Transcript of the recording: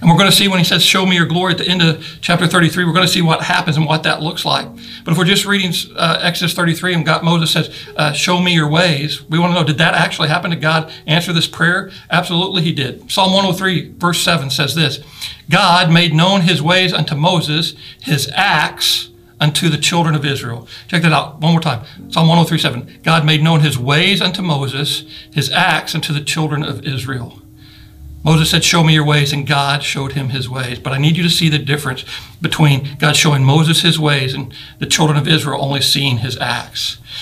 And we're going to see when he says, Show me your glory at the end of chapter 33, we're going to see what happens and what that looks like. But if we're just reading uh, Exodus 33 and God, Moses says, uh, Show me your ways, we want to know, did that actually happen? Did God answer this prayer? Absolutely, he did. Psalm 103, verse 7 says this God made known his ways unto Moses, his acts unto the children of Israel. Check that out one more time. Psalm 103, 7. God made known his ways unto Moses, his acts unto the children of Israel. Moses said, Show me your ways, and God showed him his ways. But I need you to see the difference between God showing Moses his ways and the children of Israel only seeing his acts.